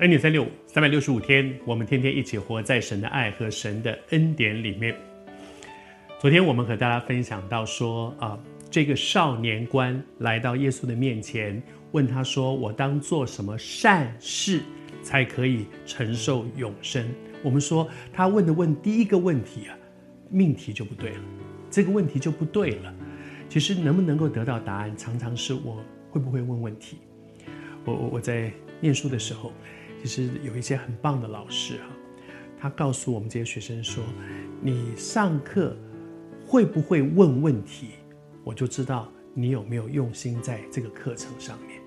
恩典三六五，三百六十五天，我们天天一起活在神的爱和神的恩典里面。昨天我们和大家分享到说啊，这个少年官来到耶稣的面前，问他说：“我当做什么善事才可以承受永生？”我们说他问的问第一个问题啊，命题就不对了，这个问题就不对了。其实能不能够得到答案，常常是我会不会问问题。我我我在念书的时候。其实有一些很棒的老师哈，他告诉我们这些学生说：“你上课会不会问问题，我就知道你有没有用心在这个课程上面。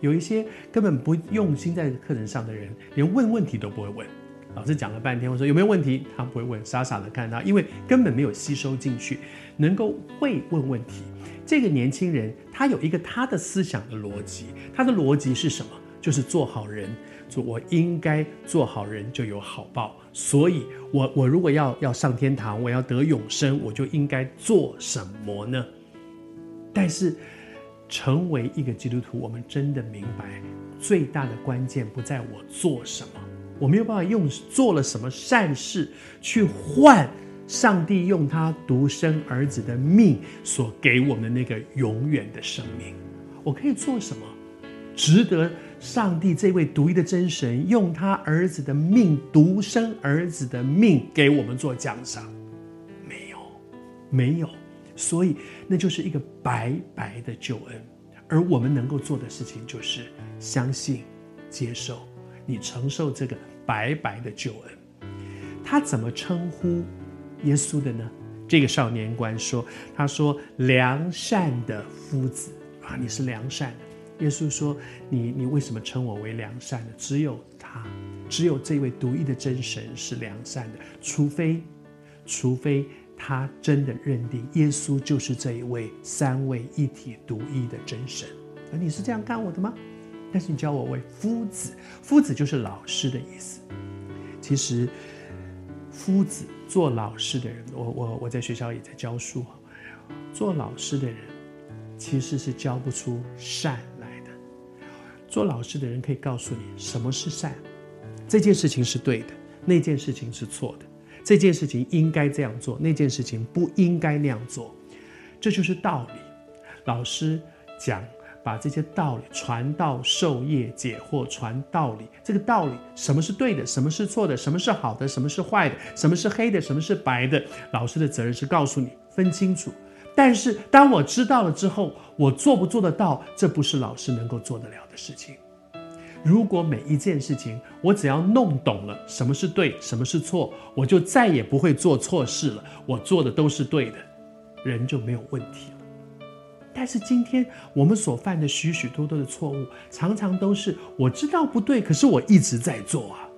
有一些根本不用心在课程上的人，连问问题都不会问。老师讲了半天，我说有没有问题，他不会问，傻傻的看他，因为根本没有吸收进去，能够会问问题。这个年轻人他有一个他的思想的逻辑，他的逻辑是什么？就是做好人。”做我应该做好人就有好报，所以我我如果要要上天堂，我要得永生，我就应该做什么呢？但是成为一个基督徒，我们真的明白最大的关键不在我做什么，我没有办法用做了什么善事去换上帝用他独生儿子的命所给我们的那个永远的生命。我可以做什么，值得？上帝这位独一的真神，用他儿子的命，独生儿子的命给我们做奖赏，没有，没有，所以那就是一个白白的救恩。而我们能够做的事情，就是相信、接受，你承受这个白白的救恩。他怎么称呼耶稣的呢？这个少年官说：“他说良善的夫子啊，你是良善的。”耶稣说：“你你为什么称我为良善的？只有他，只有这位独一的真神是良善的。除非，除非他真的认定耶稣就是这一位三位一体独一的真神。而你是这样看我的吗？但是你叫我为夫子，夫子就是老师的意思。其实，夫子做老师的人，我我我在学校也在教书，做老师的人其实是教不出善。”做老师的人可以告诉你什么是善，这件事情是对的，那件事情是错的，这件事情应该这样做，那件事情不应该那样做，这就是道理。老师讲，把这些道理传道授业解惑，传道理。这个道理，什么是对的，什么是错的，什么是好的，什么是坏的，什么是黑的，什么是白的，老师的责任是告诉你分清楚。但是当我知道了之后，我做不做得到，这不是老师能够做得了的事情。如果每一件事情我只要弄懂了什么是对，什么是错，我就再也不会做错事了。我做的都是对的，人就没有问题了。但是今天我们所犯的许许多多的错误，常常都是我知道不对，可是我一直在做啊。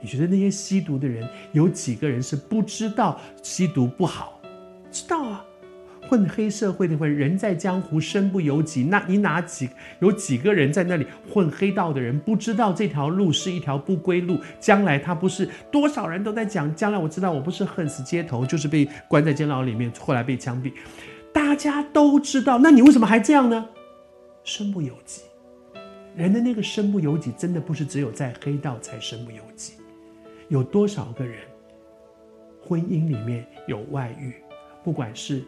你觉得那些吸毒的人有几个人是不知道吸毒不好？知道啊。混黑社会的会，人在江湖身不由己。那你哪几有几个人在那里混黑道的人，不知道这条路是一条不归路？将来他不是多少人都在讲，将来我知道我不是恨死街头，就是被关在监牢里面，后来被枪毙。大家都知道，那你为什么还这样呢？身不由己。人的那个身不由己，真的不是只有在黑道才身不由己。有多少个人婚姻里面有外遇，不管是。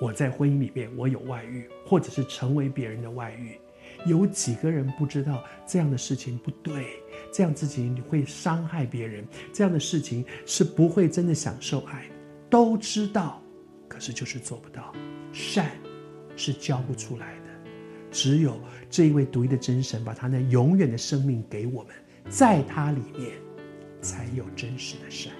我在婚姻里面，我有外遇，或者是成为别人的外遇，有几个人不知道这样的事情不对？这样自己你会伤害别人，这样的事情是不会真的享受爱，都知道，可是就是做不到。善是教不出来的，只有这一位独一的真神把他那永远的生命给我们，在他里面才有真实的善。